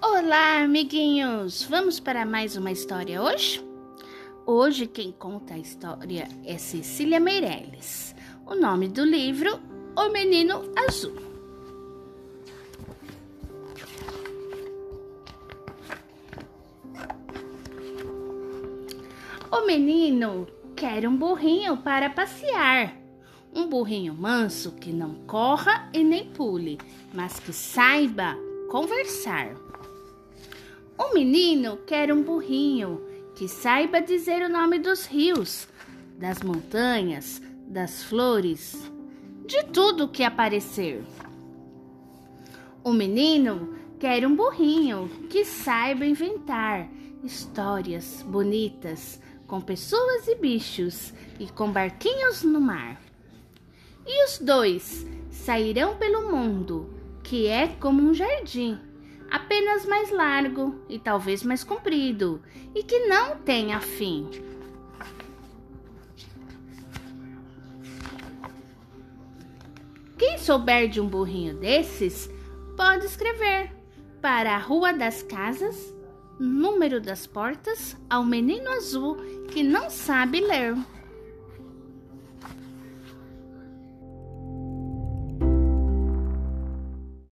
Olá, amiguinhos! Vamos para mais uma história hoje? Hoje quem conta a história é Cecília Meirelles. O nome do livro, O Menino Azul. O menino quer um burrinho para passear. Um burrinho manso que não corra e nem pule, mas que saiba conversar. O menino quer um burrinho que saiba dizer o nome dos rios, das montanhas, das flores, de tudo que aparecer. O menino quer um burrinho que saiba inventar histórias bonitas com pessoas e bichos e com barquinhos no mar. E os dois sairão pelo mundo, que é como um jardim apenas mais largo e talvez mais comprido, e que não tenha fim. Quem souber de um burrinho desses, pode escrever para a Rua das Casas, número das portas, ao menino azul que não sabe ler.